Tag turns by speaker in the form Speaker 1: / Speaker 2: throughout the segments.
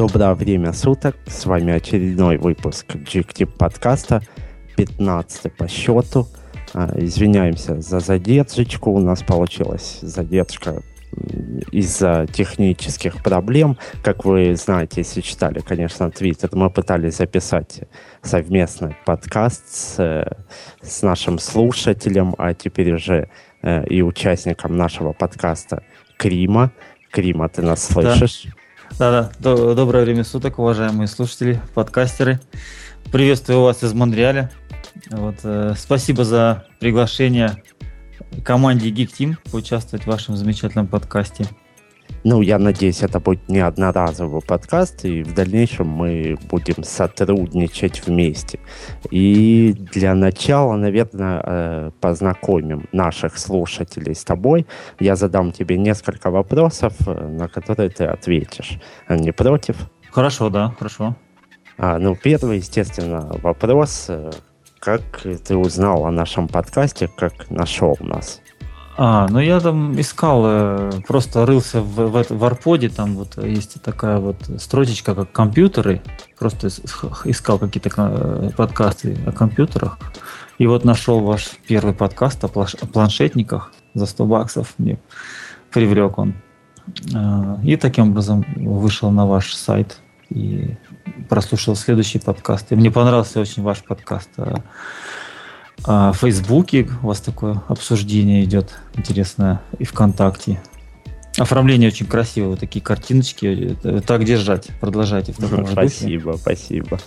Speaker 1: Доброе время суток. С вами очередной выпуск GKTIP подкаста, 15 по счету. А, извиняемся за задержку. У нас получилась задержка из-за технических проблем. Как вы знаете, если читали, конечно, твиттер, мы пытались записать совместный подкаст с, э, с нашим слушателем, а теперь уже э, и участником нашего подкаста Крима. Крима, ты нас слышишь?
Speaker 2: Да, да. Доброе время суток, уважаемые слушатели, подкастеры. Приветствую вас из Монреаля. Вот, э, спасибо за приглашение команде Geek Team поучаствовать в вашем замечательном подкасте.
Speaker 1: Ну, я надеюсь, это будет не одноразовый подкаст, и в дальнейшем мы будем сотрудничать вместе. И для начала, наверное, э, познакомим наших слушателей с тобой. Я задам тебе несколько вопросов, э, на которые ты ответишь. Не против?
Speaker 2: Хорошо, да, хорошо.
Speaker 1: А, ну, первый, естественно, вопрос. Э, как ты узнал о нашем подкасте, как нашел нас?
Speaker 2: А, ну я там искал, э, просто рылся в, в, в Арподе, там вот есть такая вот строчечка, как компьютеры, просто искал какие-то э, подкасты о компьютерах, и вот нашел ваш первый подкаст о планшетниках за 100 баксов, мне привлек он. Э, и таким образом вышел на ваш сайт и прослушал следующий подкаст. И мне понравился очень ваш подкаст а в Фейсбуке у вас такое обсуждение идет интересное и ВКонтакте. Оформление очень красивое, вот такие картиночки. Так держать, продолжайте в
Speaker 1: таком Спасибо, духе. спасибо.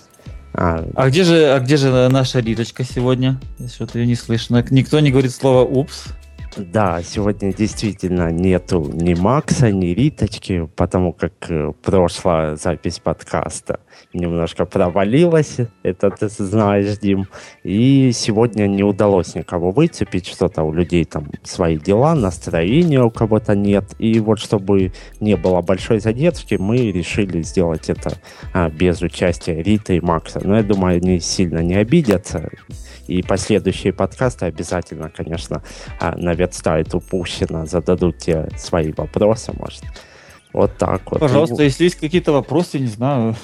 Speaker 2: А, а где же, а где же наша Риточка сегодня? Что-то ее не слышно. Никто не говорит слово «упс».
Speaker 1: Да, сегодня действительно нету ни Макса, ни Риточки, потому как э, прошлая запись подкаста немножко провалилась, это ты знаешь, Дим. И сегодня не удалось никого выцепить, что-то у людей там свои дела, настроения у кого-то нет. И вот чтобы не было большой задержки, мы решили сделать это а, без участия Риты и Макса. Но я думаю, они сильно не обидятся. И последующие подкасты обязательно, конечно, а, на ветстайт упущено, зададут тебе свои вопросы, может. Вот так вот.
Speaker 2: Пожалуйста, и... если есть какие-то вопросы, не знаю,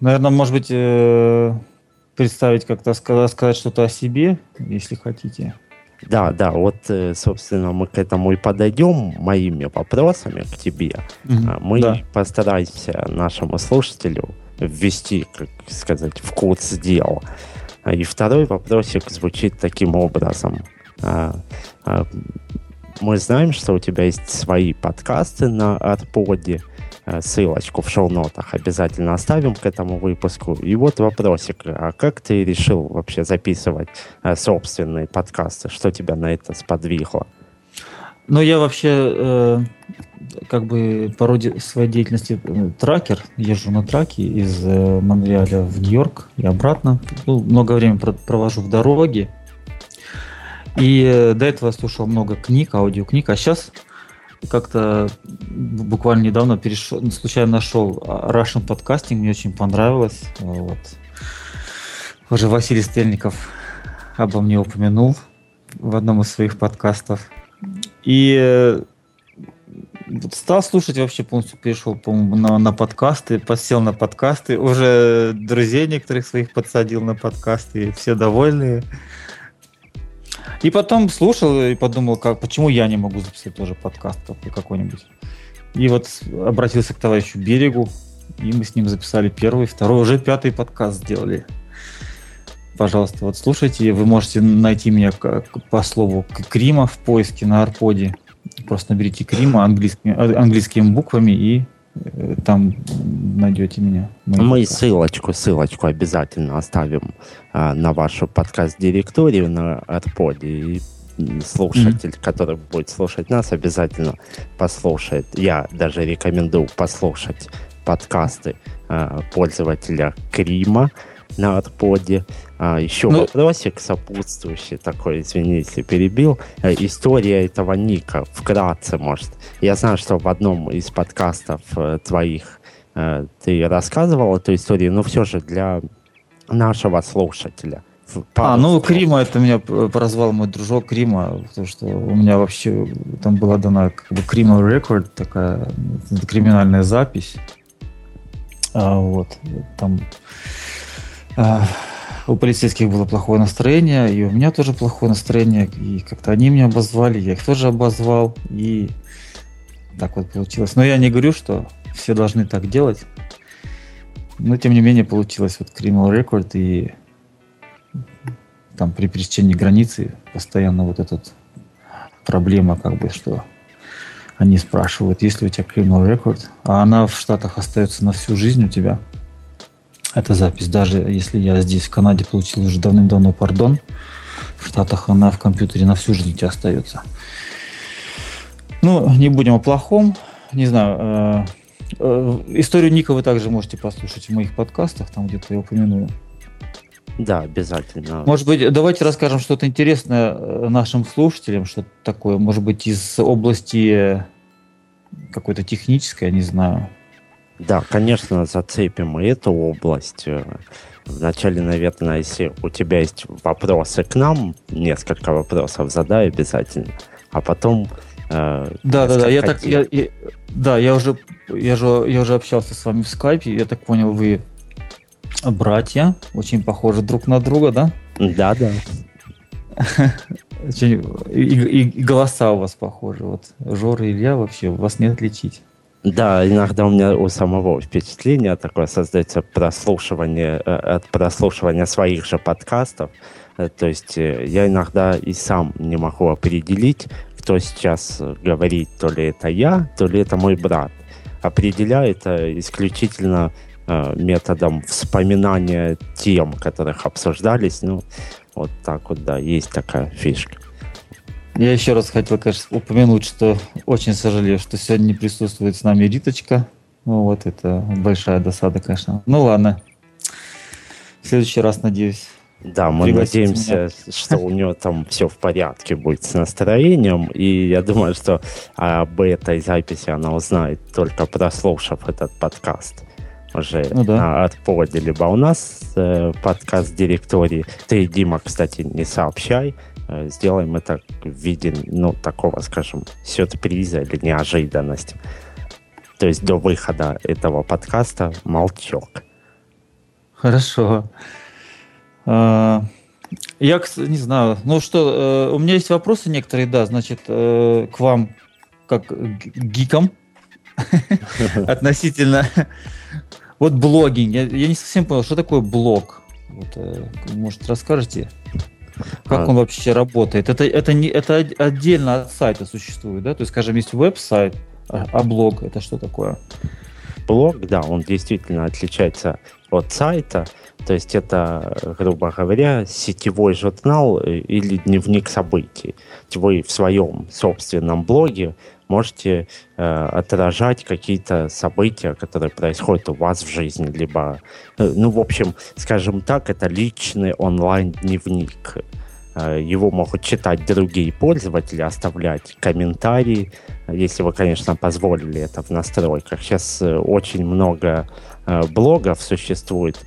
Speaker 2: наверное, может быть, э, представить как-то, сказать что-то о себе, если хотите.
Speaker 1: Да, да, вот, э, собственно, мы к этому и подойдем моими вопросами к тебе. Mm-hmm, мы да. постараемся нашему слушателю ввести, как сказать, в курс дела. А, и второй вопросик звучит таким образом. А, а, мы знаем, что у тебя есть свои подкасты на Арподе. Ссылочку в шоу-нотах обязательно оставим к этому выпуску. И вот вопросик. А как ты решил вообще записывать собственные подкасты? Что тебя на это сподвигло?
Speaker 2: Ну, я вообще э, как бы по роде своей деятельности э, тракер, езжу на траке из э, Монреаля в Нью-Йорк и обратно. Ну, много времени провожу в дороге. И э, до этого слушал много книг, аудиокниг, а сейчас как-то буквально недавно перешел, ну, случайно нашел а, Russian подкастинг, мне очень понравилось. Вот. Уже Василий Стрельников обо мне упомянул в одном из своих подкастов. И стал слушать вообще полностью перешел, по-моему, на, на подкасты, подсел на подкасты, уже друзей некоторых своих подсадил на подкасты, все довольные. И потом слушал и подумал, как, почему я не могу записать тоже подкаст какой-нибудь. И вот обратился к товарищу Берегу, и мы с ним записали первый, второй, уже пятый подкаст сделали. Пожалуйста, вот слушайте, вы можете найти меня по слову Крима в поиске на Арподе. Просто наберите Крима английскими, английскими буквами и э, там найдете меня.
Speaker 1: Мы ссылочку, ссылочку обязательно оставим а, на вашу подкаст-директорию на Арподе. И слушатель, mm-hmm. который будет слушать нас, обязательно послушает. Я даже рекомендую послушать подкасты а, пользователя Крима на Арподе. А, еще ну, вопросик сопутствующий такой, извини, если перебил. Э, история этого ника, вкратце, может. Я знаю, что в одном из подкастов э, твоих э, ты рассказывал эту историю, но все же для нашего слушателя.
Speaker 2: А, ну Крима, это меня прозвал мой дружок Крима, потому что у меня вообще там была дана как бы Крима Рекорд, такая криминальная запись. А, вот, там у полицейских было плохое настроение, и у меня тоже плохое настроение, и как-то они меня обозвали, я их тоже обозвал, и так вот получилось. Но я не говорю, что все должны так делать, но тем не менее получилось вот Criminal Record, и там при пересечении границы постоянно вот эта проблема, как бы, что они спрашивают, есть ли у тебя criminal record, а она в Штатах остается на всю жизнь у тебя. Эта запись, даже если я здесь, в Канаде, получил уже давным-давно пардон, в Штатах она в компьютере на всю жизнь у тебя остается. Ну, не будем о плохом. Не знаю, э, э, историю Ника вы также можете послушать в моих подкастах, там где-то я упомяну.
Speaker 1: Да, обязательно.
Speaker 2: Может быть, давайте расскажем что-то интересное э, нашим слушателям, что-то такое, может быть, из области какой-то технической, я не знаю.
Speaker 1: Да, конечно, зацепим и эту область. Вначале, наверное, если у тебя есть вопросы к нам, несколько вопросов задай обязательно, а потом
Speaker 2: э, да, да, да, я так, я, я, да, я уже, я же, я уже общался с вами в скайпе, я так понял, вы братья, очень похожи друг на друга, да?
Speaker 1: Да, да.
Speaker 2: И, и, и голоса у вас похожи. Вот Жора и Илья вообще вас не отличить.
Speaker 1: Да, иногда у меня у самого впечатление такое создается прослушивание э, от прослушивания своих же подкастов. Э, то есть э, я иногда и сам не могу определить, кто сейчас говорит, то ли это я, то ли это мой брат. Определяю это исключительно методом вспоминания тем, которых обсуждались. Ну, вот так вот, да, есть такая фишка.
Speaker 2: Я еще раз хотел, конечно, упомянуть, что очень сожалею, что сегодня не присутствует с нами Риточка. Ну вот, это большая досада, конечно. Ну ладно. В следующий раз, надеюсь.
Speaker 1: Да, мы надеемся, меня. что у него там все в порядке будет с настроением. И я думаю, что об этой записи она узнает только прослушав этот подкаст уже ну, да. на отподе, либо у нас э, подкаст директории. Ты, Дима, кстати, не сообщай. Э, сделаем это в виде, ну, такого, скажем, сюрприза или неожиданности. То есть до выхода этого подкаста молчок.
Speaker 2: Хорошо. А, я, не знаю, ну что, э, у меня есть вопросы некоторые, да, значит, э, к вам, как гикам, относительно вот блогинг. Я, я не совсем понял, что такое блог. Вот, может, расскажете? Как а. он вообще работает? Это, это, не, это отдельно от сайта существует, да? То есть, скажем, есть веб-сайт, а, а блог это что такое?
Speaker 1: Блог, да, он действительно отличается от сайта. То есть это, грубо говоря, сетевой журнал э, или дневник событий. Вы в своем собственном блоге можете э, отражать какие-то события, которые происходят у вас в жизни, либо, э, ну, в общем, скажем так, это личный онлайн-дневник. Э, его могут читать другие пользователи, оставлять комментарии, если вы, конечно, позволили это в настройках. Сейчас э, очень много э, блогов существует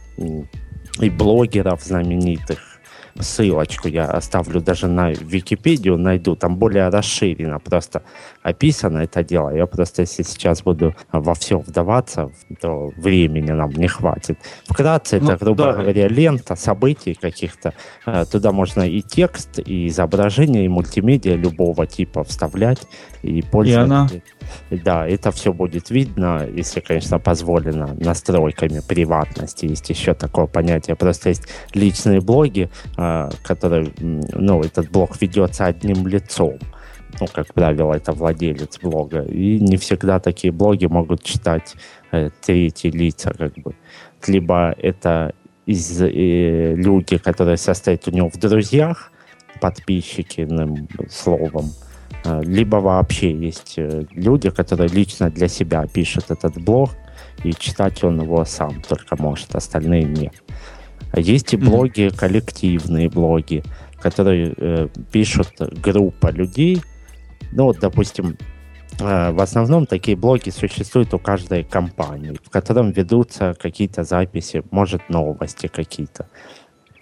Speaker 1: и блогеров знаменитых, ссылочку я оставлю даже на Википедию, найду, там более расширено просто описано это дело. Я просто, если сейчас буду во все вдаваться, то времени нам не хватит. Вкратце, ну, это, грубо да. говоря, лента событий каких-то. Э, туда можно и текст, и изображение, и мультимедиа любого типа вставлять, и пользоваться. Да, это все будет видно, если, конечно, позволено настройками приватности. Есть еще такое понятие. Просто есть личные блоги, э, которые, ну, этот блог ведется одним лицом ну, как правило, это владелец блога. И не всегда такие блоги могут читать э, третьи лица, как бы. Либо это из э, люди, которые состоят у него в друзьях, подписчики, словом, э, либо вообще есть э, люди, которые лично для себя пишут этот блог, и читать он его сам только может, остальные нет. Есть и блоги, коллективные блоги, которые э, пишут группа людей, ну, вот, допустим, э, в основном такие блоги существуют у каждой компании, в котором ведутся какие-то записи, может, новости какие-то.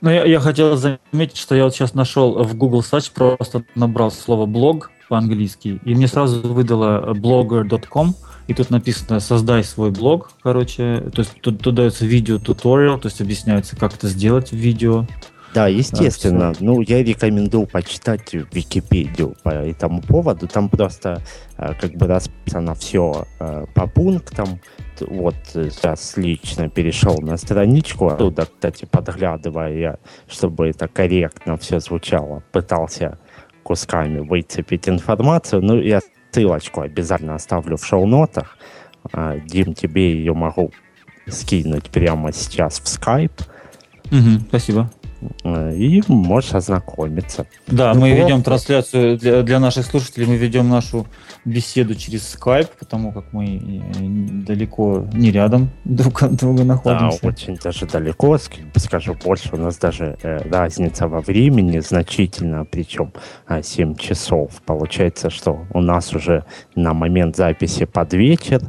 Speaker 2: Ну, я, я хотел заметить, что я вот сейчас нашел в Google Search, просто набрал слово блог по-английски, и мне сразу выдало blogger.com, и тут написано «создай свой блог», короче, то есть тут, тут дается видео-туториал, то есть объясняется, как это сделать в видео,
Speaker 1: да, естественно. Да, ну, я рекомендую почитать Википедию по этому поводу. Там просто э, как бы расписано все э, по пунктам. Вот сейчас лично перешел на страничку, оттуда, кстати, подглядывая я, чтобы это корректно все звучало, пытался кусками выцепить информацию. Ну, я ссылочку обязательно оставлю в шоу-нотах. Э, Дим, тебе ее могу скинуть прямо сейчас в Skype.
Speaker 2: Угу, спасибо.
Speaker 1: Э, и можешь ознакомиться.
Speaker 2: Да, ну, мы вот. ведем трансляцию для, для наших слушателей, мы ведем нашу беседу через Skype, потому как мы э, далеко не рядом друг от друга находимся.
Speaker 1: Да, очень даже далеко, скажу больше, у нас даже э, разница во времени значительно, причем э, 7 часов. Получается, что у нас уже на момент записи под вечер,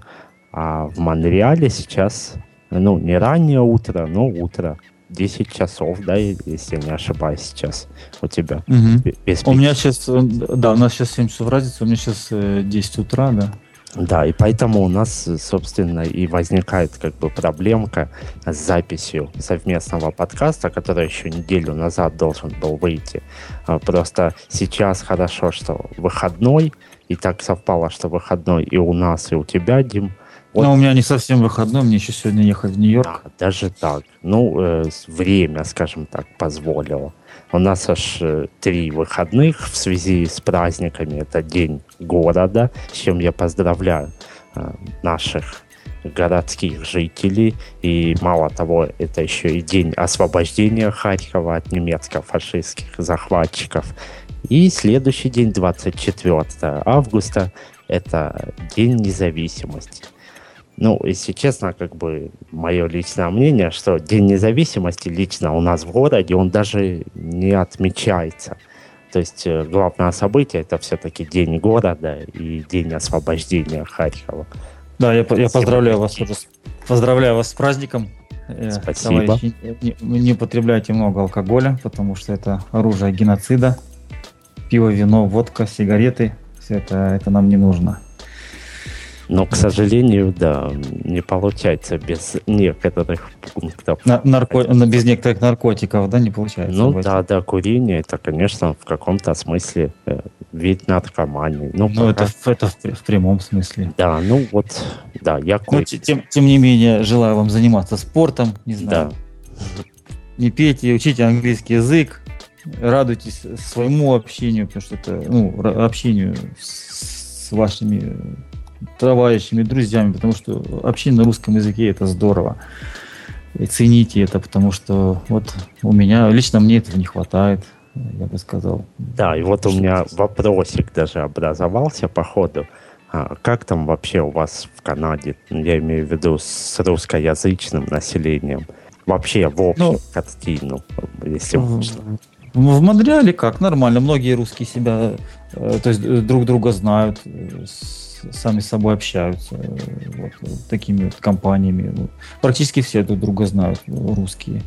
Speaker 1: а в Монреале сейчас, ну, не раннее утро, но утро. 10 часов, да, если не ошибаюсь сейчас у тебя.
Speaker 2: Угу. Без у меня сейчас, э, да, у нас сейчас 7 часов разница, у меня сейчас 10 э, утра, да.
Speaker 1: Да, и поэтому у нас, собственно, и возникает как бы проблемка с записью совместного подкаста, который еще неделю назад должен был выйти. А, просто сейчас хорошо, что выходной, и так совпало, что выходной и у нас, и у тебя, Дим.
Speaker 2: Вот. Но у меня не совсем выходной, мне еще сегодня ехать в Нью-Йорк.
Speaker 1: Да, даже так. Ну, э, время, скажем так, позволило. У нас аж э, три выходных в связи с праздниками. Это День города, с чем я поздравляю э, наших городских жителей. И мало того, это еще и день освобождения Харькова от немецко-фашистских захватчиков. И следующий день, 24 августа, это День независимости. Ну, если честно, как бы мое личное мнение, что День независимости лично у нас в городе, он даже не отмечается. То есть э, главное событие это все-таки День города и День освобождения Харькова.
Speaker 2: Да, я, я поздравляю вас. Поздравляю вас с праздником.
Speaker 1: Э, Спасибо. Товарищи,
Speaker 2: не, не употребляйте много алкоголя, потому что это оружие геноцида. Пиво, вино, водка, сигареты. Все это, это нам не нужно.
Speaker 1: Но, к сожалению, да, не получается без некоторых пунктов.
Speaker 2: На, нарко... Без некоторых наркотиков, да, не получается?
Speaker 1: Ну обойти. да, да, курение это, конечно, в каком-то смысле э, вид наркомании.
Speaker 2: Ну, ну пока... это, это в, в прямом смысле.
Speaker 1: Да, ну вот, да, я
Speaker 2: курю. Тем, тем не менее, желаю вам заниматься спортом, не знаю. Да. Не пейте, учите английский язык, радуйтесь своему общению, потому что это, ну, общению с вашими товарищами, друзьями, потому что общение на русском языке это здорово. И цените это, потому что вот у меня, лично мне этого не хватает, я бы сказал.
Speaker 1: Да, и вот у меня вопросик даже образовался по ходу. А как там вообще у вас в Канаде, я имею в виду с русскоязычным населением? Вообще в общем ну, картину, если можно.
Speaker 2: В Монреале как? Нормально. Многие русские себя, э, то есть э, друг друга знают, э, сами с собой общаются вот, такими вот компаниями. Вот. Практически все друг друга знают, русские,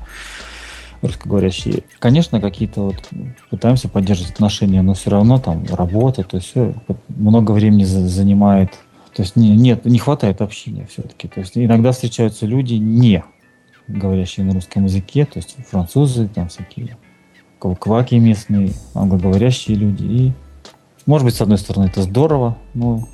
Speaker 2: русскоговорящие. Конечно, какие-то вот пытаемся поддерживать отношения, но все равно там работа, то есть много времени занимает. То есть не, нет, не хватает общения все-таки. То есть иногда встречаются люди не говорящие на русском языке, то есть французы, там всякие кваки местные, англоговорящие люди. И, может быть, с одной стороны, это здорово, но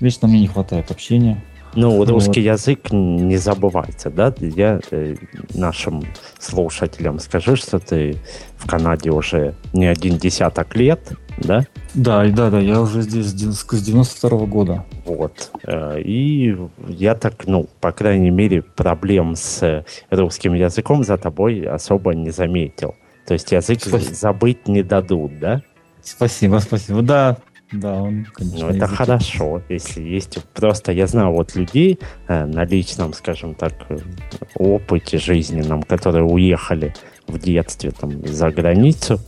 Speaker 2: Лично мне не хватает общения.
Speaker 1: Ну, вот. русский язык не забывается, да? Я э, нашим слушателям скажу, что ты в Канаде уже не один десяток лет, да?
Speaker 2: Да, да, да, я уже здесь с 92 -го года.
Speaker 1: Вот. Э, и я так, ну, по крайней мере, проблем с русским языком за тобой особо не заметил. То есть язык Спасибо. забыть не дадут, да?
Speaker 2: Спасибо, спасибо. Да, да, он,
Speaker 1: конечно. Ну, это язык. хорошо, если есть. Просто я знаю вот людей э, на личном, скажем так, э, опыте жизненном, которые уехали в детстве там за границу,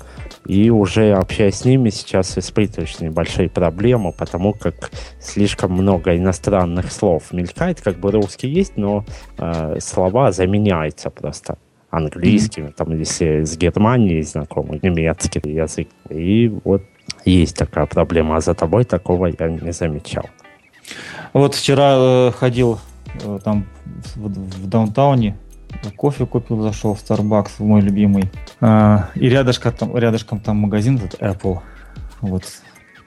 Speaker 1: и уже общаясь с ними, сейчас испытываешь небольшие проблемы, потому как слишком много иностранных слов мелькает, как бы русский есть, но э, слова заменяются просто английскими, mm-hmm. там, если с Германией знакомый, немецкий язык. И вот есть такая проблема, а за тобой такого я не замечал.
Speaker 2: Вот вчера э, ходил э, там в, в даунтауне, кофе купил, зашел в Starbucks, в мой любимый. А, и рядышком там, рядышком там магазин этот Apple. Вот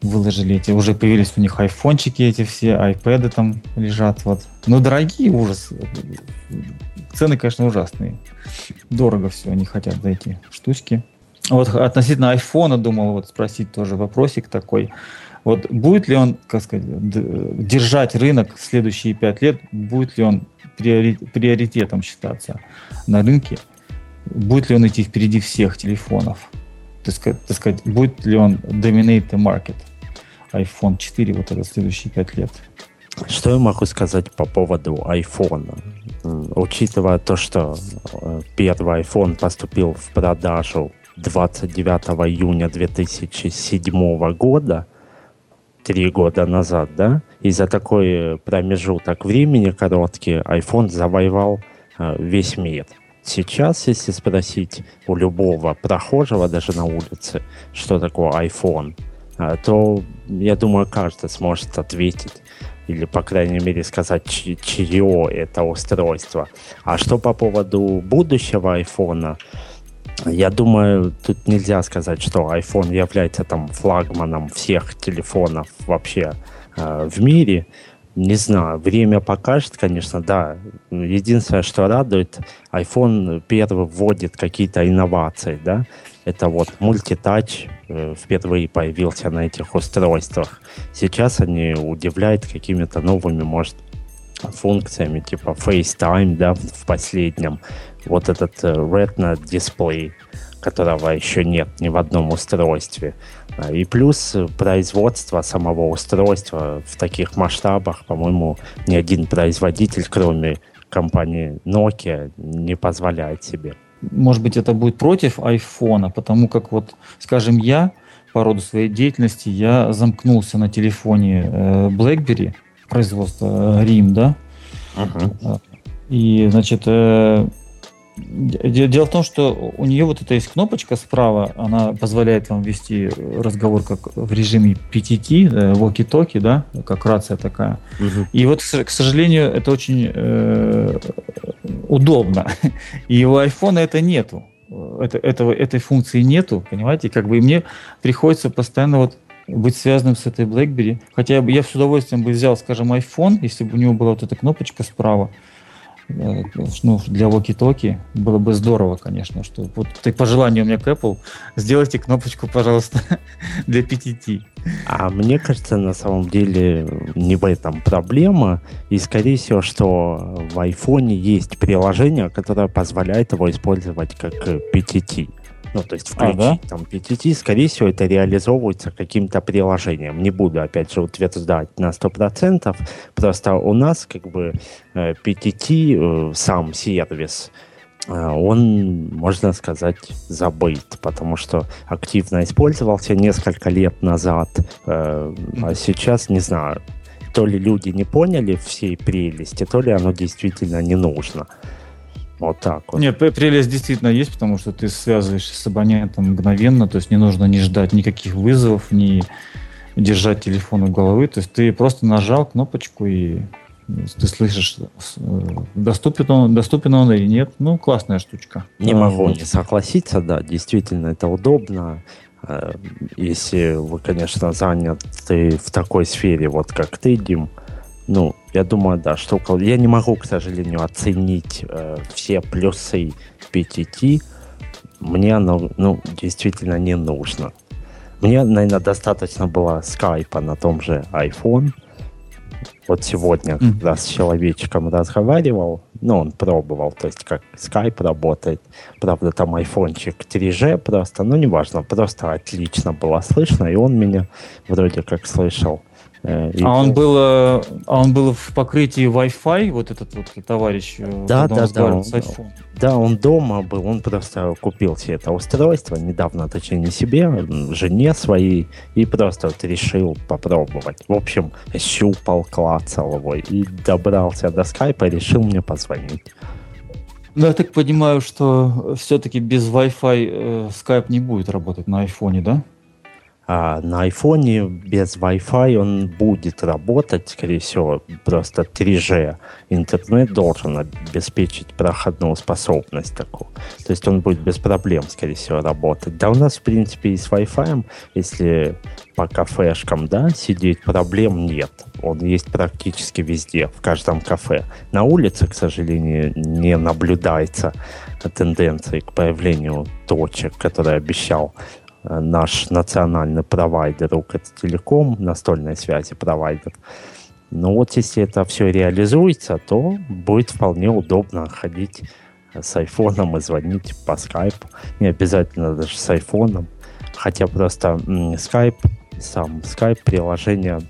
Speaker 2: выложили эти, уже появились у них айфончики эти все, айпэды там лежат, вот. Ну, дорогие, ужас. Цены, конечно, ужасные. Дорого все, они хотят за эти штучки. Вот относительно айфона думал вот спросить тоже вопросик такой. Вот будет ли он, как сказать, держать рынок следующие пять лет, будет ли он приоритетом считаться на рынке, будет ли он идти впереди всех телефонов, так сказать, так сказать будет ли он dominate the market, iPhone 4 вот это следующие пять лет.
Speaker 1: Что я могу сказать по поводу iPhone? Учитывая то, что э, первый iPhone поступил в продажу 29 июня 2007 года, три года назад, да, и за такой промежуток времени короткий iPhone завоевал э, весь мир. Сейчас, если спросить у любого прохожего даже на улице, что такое iPhone, э, то, я думаю, каждый сможет ответить или, по крайней мере, сказать, чье это устройство. А что по поводу будущего айфона, я думаю, тут нельзя сказать, что iPhone является там флагманом всех телефонов вообще э, в мире. Не знаю, время покажет, конечно, да. Единственное, что радует, iPhone первый вводит какие-то инновации, да. Это вот мультитач э, впервые появился на этих устройствах. Сейчас они удивляют какими-то новыми, может, функциями, типа FaceTime, да, в последнем. Вот этот э, Retina дисплей, которого еще нет ни в одном устройстве. А, и плюс производство самого устройства в таких масштабах, по-моему, ни один производитель, кроме компании Nokia, не позволяет себе.
Speaker 2: Может быть, это будет против айфона, потому как вот, скажем, я по роду своей деятельности, я замкнулся на телефоне э, BlackBerry, производства э, Рим, да? Uh-huh. И, значит, Дело в том, что у нее вот эта есть кнопочка справа, она позволяет вам вести разговор как в режиме PTT, walkie-talkie, да, как рация такая. Угу. И вот, к сожалению, это очень э, удобно. И у iPhone это нету. Это, этого, этой функции нету, понимаете? Как бы и мне приходится постоянно вот быть связанным с этой BlackBerry. Хотя я с удовольствием бы взял, скажем, iPhone, если бы у него была вот эта кнопочка справа. Ну, для walkie-talkie было бы здорово, конечно, что вот так по желанию у меня к Apple сделайте кнопочку, пожалуйста, для PTT.
Speaker 1: А мне кажется, на самом деле не в этом проблема, и скорее всего, что в iPhone есть приложение, которое позволяет его использовать как PTT. Ну, то есть включить а, да? там PTT, скорее всего, это реализовывается каким-то приложением. Не буду, опять же, утверждать на 100%. Просто у нас как бы PTT, э, сам сервис, э, он, можно сказать, забыт, потому что активно использовался несколько лет назад, э, а сейчас, не знаю, то ли люди не поняли всей прелести, то ли оно действительно не нужно. Вот так вот.
Speaker 2: Нет, прелесть действительно есть, потому что ты связываешься с абонентом мгновенно, то есть не нужно не ждать никаких вызовов, не держать телефон у головы, то есть ты просто нажал кнопочку и ты слышишь, э, доступен он, доступен он или нет. Ну, классная штучка.
Speaker 1: Не а, могу вот. не согласиться, да, действительно, это удобно. Э, если вы, конечно, заняты в такой сфере, вот как ты, Дим, ну, я думаю, да, что около... Я не могу, к сожалению, оценить э, все плюсы PTT. Мне оно, ну, действительно не нужно. Мне, наверное, достаточно было скайпа на том же iPhone. Вот сегодня, mm. когда с человечком разговаривал, ну, он пробовал, то есть как скайп работает. Правда, там айфончик 3G просто, ну, неважно, просто отлично было слышно, и он меня вроде как слышал.
Speaker 2: Э, и а он был, э, а он был в покрытии Wi-Fi, вот этот вот товарищ.
Speaker 1: Э, да, да, да. Он, да, он дома был, он просто купил себе это устройство недавно, точнее не себе, жене своей, и просто вот решил попробовать. В общем, щупал, клацал его и добрался до скайпа и решил мне позвонить.
Speaker 2: Ну, я так понимаю, что все-таки без Wi-Fi э, Skype не будет работать на айфоне, да?
Speaker 1: А на айфоне без Wi-Fi он будет работать, скорее всего, просто 3G. Интернет должен обеспечить проходную способность такую. То есть он будет без проблем, скорее всего, работать. Да у нас, в принципе, и с Wi-Fi, если по кафешкам, да, сидеть, проблем нет. Он есть практически везде, в каждом кафе. На улице, к сожалению, не наблюдается тенденции к появлению точек, которые обещал наш национальный провайдер Укртелеком, настольной связи провайдер. Но вот если это все реализуется, то будет вполне удобно ходить с айфоном и звонить по скайпу. Не обязательно даже с айфоном. Хотя просто скайп, сам скайп приложение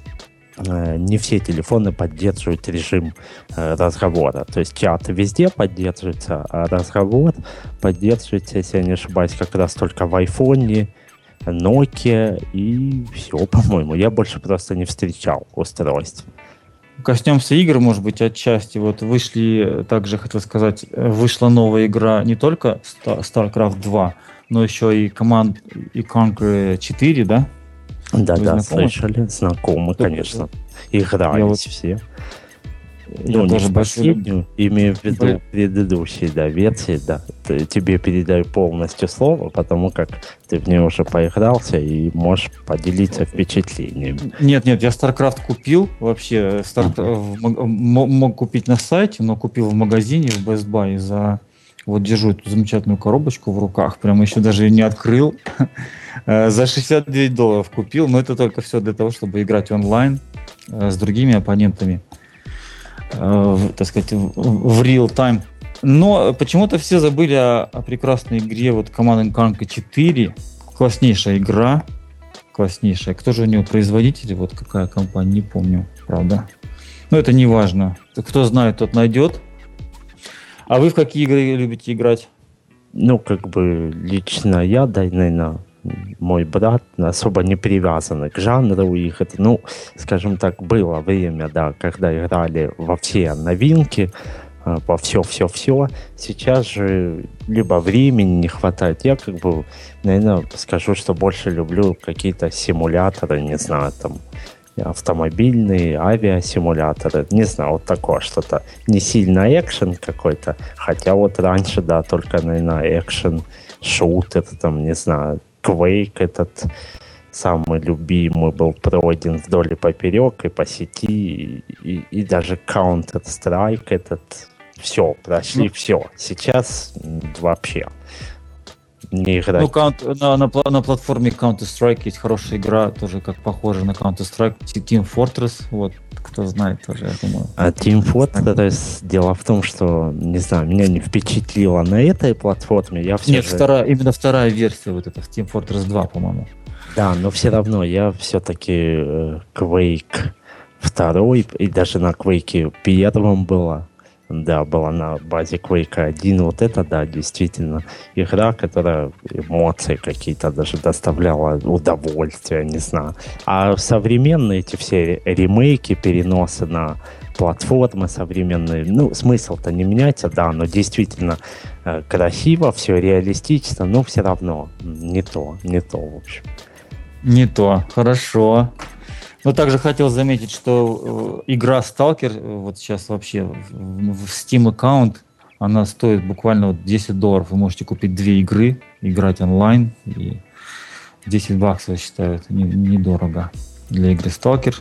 Speaker 1: э, не все телефоны поддерживают режим э, разговора. То есть чат везде поддерживается, а разговор поддерживается, если я не ошибаюсь, как раз только в айфоне, Nokia и все, по-моему. Я больше просто не встречал устройств.
Speaker 2: Коснемся игр, может быть, отчасти. Вот вышли, также хотел сказать, вышла новая игра не только StarCraft 2, но еще и Command и Conquer 4, да?
Speaker 1: Да, Вы да, знакомы? слышали, знакомы, конечно. Игрались вот... все. Я ну, тоже последнюю, имею в виду предыдущие, да, версии, да. Тебе передаю полностью слово, потому как ты в нее уже поигрался и можешь поделиться впечатлениями.
Speaker 2: Нет, нет, я StarCraft купил вообще. Star... Uh-huh. Мог купить на сайте, но купил в магазине в Best Buy за... Вот держу эту замечательную коробочку в руках, прям еще даже не открыл. Э, за 69 долларов купил, но это только все для того, чтобы играть онлайн э, с другими оппонентами. Э, так сказать, в real time. Но почему-то все забыли о, о прекрасной игре вот Command Conquer 4. Класснейшая игра. Класснейшая. Кто же у него производитель? Вот какая компания, не помню, правда. Но это не важно. Кто знает, тот найдет. А вы в какие игры любите играть?
Speaker 1: Ну, как бы лично я, да, наверное, мой брат особо не привязаны к жанру их. Это, ну, скажем так, было время, да, когда играли во все новинки, во все-все-все. Сейчас же либо времени не хватает. Я как бы, наверное, скажу, что больше люблю какие-то симуляторы, не знаю, там, автомобильные, авиасимуляторы, не знаю, вот такое что-то. Не сильно экшен какой-то, хотя вот раньше, да, только, наверное, экшен, шутер, там, не знаю, Quake этот самый любимый был пройден вдоль и поперек, и по сети, и, и, и даже Counter-Strike этот. Все, прошли ну, все. Сейчас вообще не играть.
Speaker 2: Ну, count, на, на, на платформе Counter-Strike есть хорошая игра, тоже как похожа на Counter-Strike, Team Fortress, вот, кто знает тоже, я думаю.
Speaker 1: А Team Fortress, дело в том, что, не знаю, меня не впечатлило на этой платформе, я все
Speaker 2: Нет, же... вторая, именно вторая версия вот эта, Team Fortress 2, по-моему.
Speaker 1: Да, но все равно я все-таки э, Quake второй, и даже на Quake первом была да, была на базе Quake 1. Вот это, да, действительно игра, которая эмоции какие-то даже доставляла удовольствие, не знаю. А современные эти все ремейки, переносы на платформы современные, ну, смысл-то не меняется, да, но действительно э, красиво, все реалистично, но все равно не то, не то, в общем.
Speaker 2: Не то, хорошо. Но также хотел заметить, что э, игра Stalker, э, вот сейчас вообще в Steam аккаунт, она стоит буквально вот 10 долларов. Вы можете купить две игры, играть онлайн. И 10 баксов, я считаю, это недорого для игры Stalker.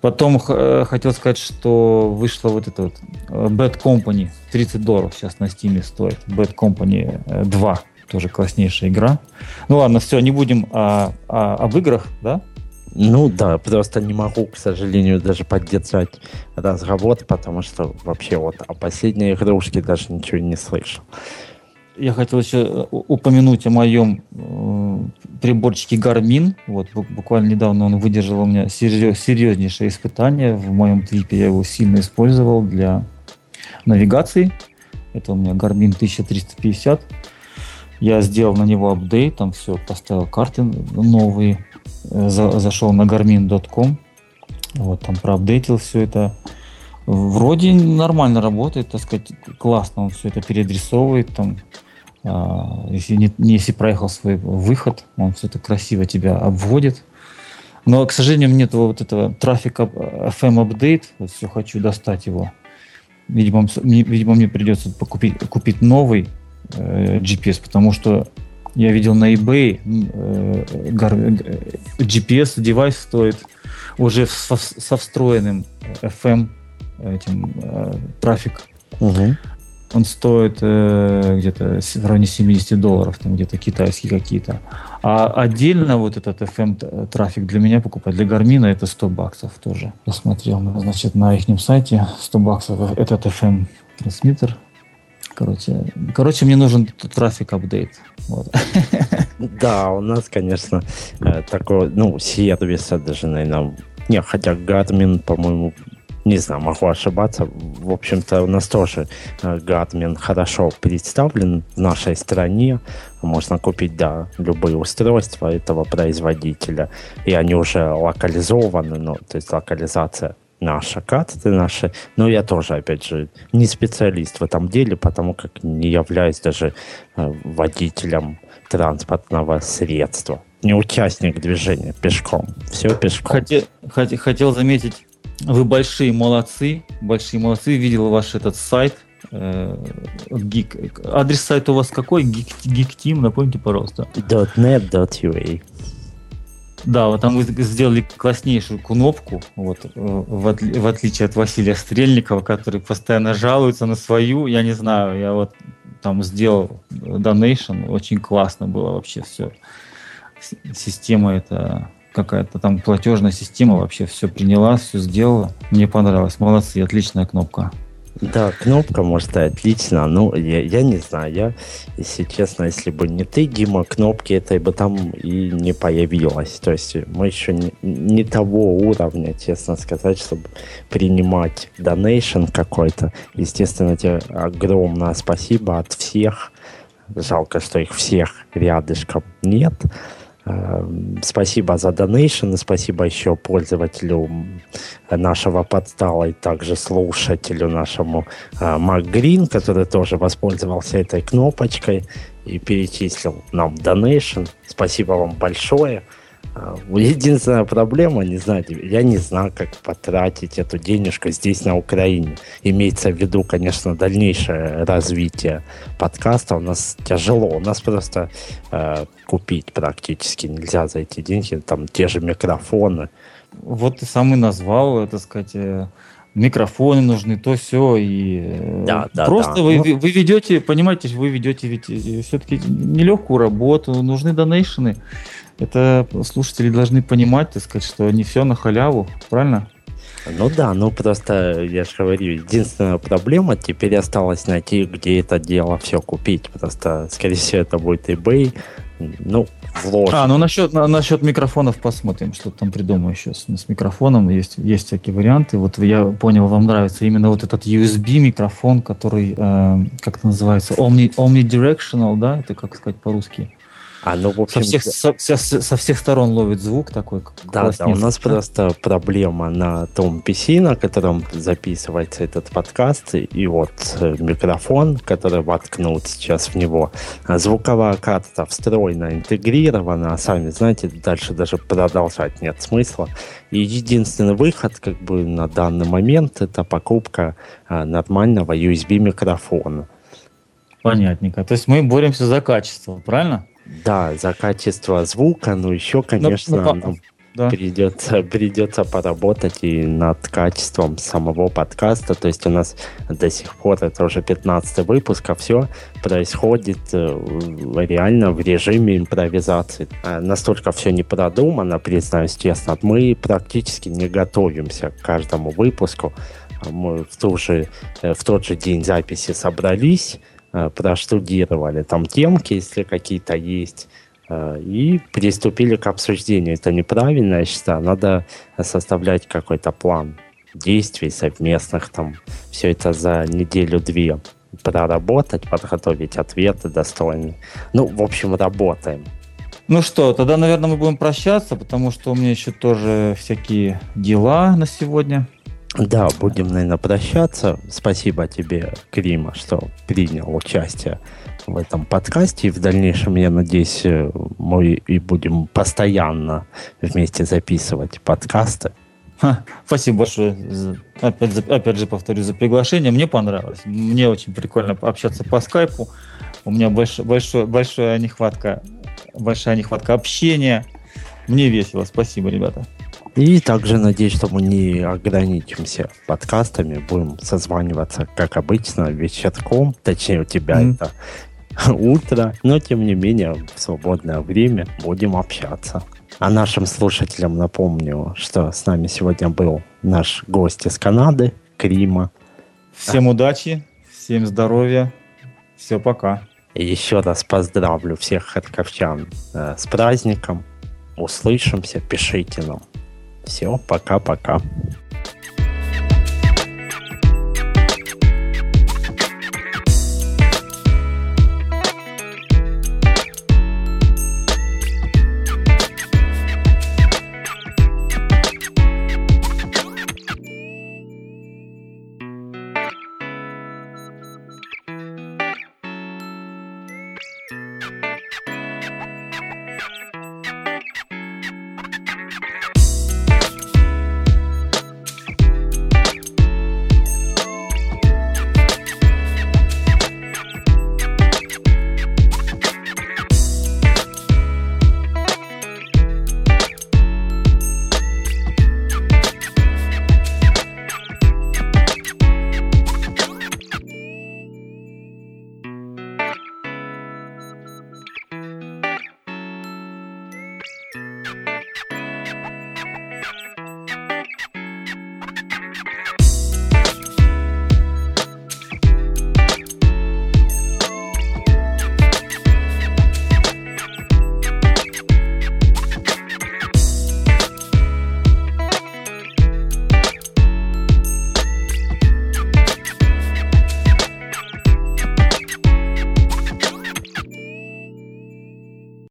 Speaker 2: Потом э, хотел сказать, что вышла вот эта вот Bad Company, 30 долларов сейчас на Steam стоит. Bad Company 2, тоже класснейшая игра. Ну ладно, все, не будем о, о, об играх, да?
Speaker 1: Ну да, просто не могу, к сожалению, даже поддержать разговор, потому что вообще вот о последней игрушке даже ничего не слышал.
Speaker 2: Я хотел еще э, упомянуть о моем э, приборчике Garmin. Вот буквально недавно он выдержал у меня серьез, серьезнейшее испытание. В моем трипе я его сильно использовал для навигации. Это у меня Garmin 1350. Я сделал на него апдейт, там все, поставил карты новые, за, зашел на garmin.com, вот, там проапдейтил все это. Вроде нормально работает, так сказать, классно он все это переадресовывает, там А, если, не, если проехал свой выход, он все это красиво тебя обводит. Но, к сожалению, нет вот этого трафика FM update. Вот все хочу достать его. Видимо, мне, видимо, мне придется покупить, купить новый э, GPS, потому что я видел на eBay э, э GPS девайс стоит уже со, встроенным FM этим э, трафик. Угу. Он стоит э, где-то в районе 70 долларов, там где-то китайские какие-то. А отдельно вот этот FM трафик для меня покупать, для Гармина это 100 баксов тоже. Я смотрел, значит, на их сайте 100 баксов этот FM трансмиттер. Короче, короче, мне нужен трафик апдейт. Вот.
Speaker 1: Да, у нас, конечно, э, такой, ну, сервиса даже, наверное, не, хотя Garmin, по-моему, не знаю, могу ошибаться. В общем-то, у нас тоже Garmin э, хорошо представлен в нашей стране. Можно купить, да, любые устройства этого производителя. И они уже локализованы, ну, то есть локализация наша, карты наши. Но я тоже, опять же, не специалист в этом деле, потому как не являюсь даже э, водителем транспортного средства. Не участник движения, пешком. Все пешком.
Speaker 2: Хотел, хотел заметить, вы большие молодцы, большие молодцы. Видел ваш этот сайт. Э, Geek. Адрес сайта у вас какой? Geek, Geek Team, напомните, пожалуйста.
Speaker 1: .net.ua
Speaker 2: да, вот там вы сделали класснейшую кнопку, вот, э, в, отли, в отличие от Василия Стрельникова, который постоянно жалуется на свою, я не знаю, я вот там сделал donation, очень классно было вообще все. Система это какая-то там платежная система вообще все приняла, все сделала. Мне понравилось. Молодцы, отличная кнопка.
Speaker 1: Да, кнопка может отлично. Ну, я, я не знаю, я, если честно, если бы не ты, Дима, кнопки этой бы там и не появилось. То есть мы еще не, не того уровня, честно сказать, чтобы принимать донейшн какой-то. Естественно, тебе огромное спасибо от всех. Жалко, что их всех рядышком нет. Спасибо за донейшн, спасибо еще пользователю нашего подстала и также слушателю нашему Макгрин, который тоже воспользовался этой кнопочкой и перечислил нам донейшн. Спасибо вам большое. А, единственная проблема, не знаю, я не знаю, как потратить эту денежку здесь, на Украине. Имеется в виду, конечно, дальнейшее развитие подкаста. У нас тяжело, у нас просто э, купить практически нельзя за эти деньги. Там те же микрофоны.
Speaker 2: Вот ты сам и назвал, так сказать, э, микрофоны нужны, то все. И э, да, да, просто да. Вы, вы ведете, понимаете, вы ведете ведь э, все-таки нелегкую работу, нужны донейшены это слушатели должны понимать, так сказать, что не все на халяву, правильно?
Speaker 1: Ну да, ну просто, я же говорю, единственная проблема теперь осталось найти, где это дело все купить. Просто, скорее всего, это будет eBay. Ну,
Speaker 2: вложь. А, ну насчет, на, насчет микрофонов посмотрим, что там придумаю еще с, с микрофоном. Есть, есть всякие варианты. Вот я понял, вам нравится именно вот этот USB микрофон, который, э, как это называется, Omni, Omnidirectional, да? Это как сказать по-русски? А, ну, в общем, со, всех, со, со, со всех сторон ловит звук такой.
Speaker 1: Да, да, у нас просто проблема на том PC, на котором записывается этот подкаст, и вот э, микрофон, который воткнут сейчас в него. А звуковая карта встроена, интегрирована, а сами знаете, дальше даже продолжать нет смысла. И единственный выход как бы на данный момент это покупка а, нормального USB микрофона.
Speaker 2: Понятненько. То есть мы боремся за качество, правильно?
Speaker 1: Да, за качество звука, но еще, конечно, но, но, нам да. придется, придется поработать и над качеством самого подкаста. То есть у нас до сих пор, это уже 15 выпуск, а все происходит э, реально в режиме импровизации. А настолько все не продумано, признаюсь честно. Мы практически не готовимся к каждому выпуску. Мы в, ту же, э, в тот же день записи собрались, проштудировали там темки, если какие-то есть, э, и приступили к обсуждению. Это неправильно, я считаю. Надо составлять какой-то план действий совместных, там, все это за неделю-две проработать, подготовить ответы достойные. Ну, в общем, работаем.
Speaker 2: Ну что, тогда, наверное, мы будем прощаться, потому что у меня еще тоже всякие дела на сегодня.
Speaker 1: Да, будем, наверное, прощаться. Спасибо тебе, Крима, что принял участие в этом подкасте. И в дальнейшем, я надеюсь, э, мы и будем постоянно вместе записывать подкасты.
Speaker 2: Ха, спасибо большое. За, опять, за, опять же повторю за приглашение. Мне понравилось. Мне очень прикольно общаться по скайпу. У меня больш, большой, большая нехватка, большая нехватка общения. Мне весело. Спасибо, ребята.
Speaker 1: И также надеюсь, что мы не ограничимся подкастами, будем созваниваться, как обычно, вечерком, точнее у тебя mm. это утро, но тем не менее в свободное время будем общаться. А нашим слушателям напомню, что с нами сегодня был наш гость из Канады, Крима.
Speaker 2: Всем а. удачи, всем здоровья, все, пока.
Speaker 1: И еще раз поздравлю всех харьковчан э, с праздником. Услышимся, пишите нам. Все, пока-пока.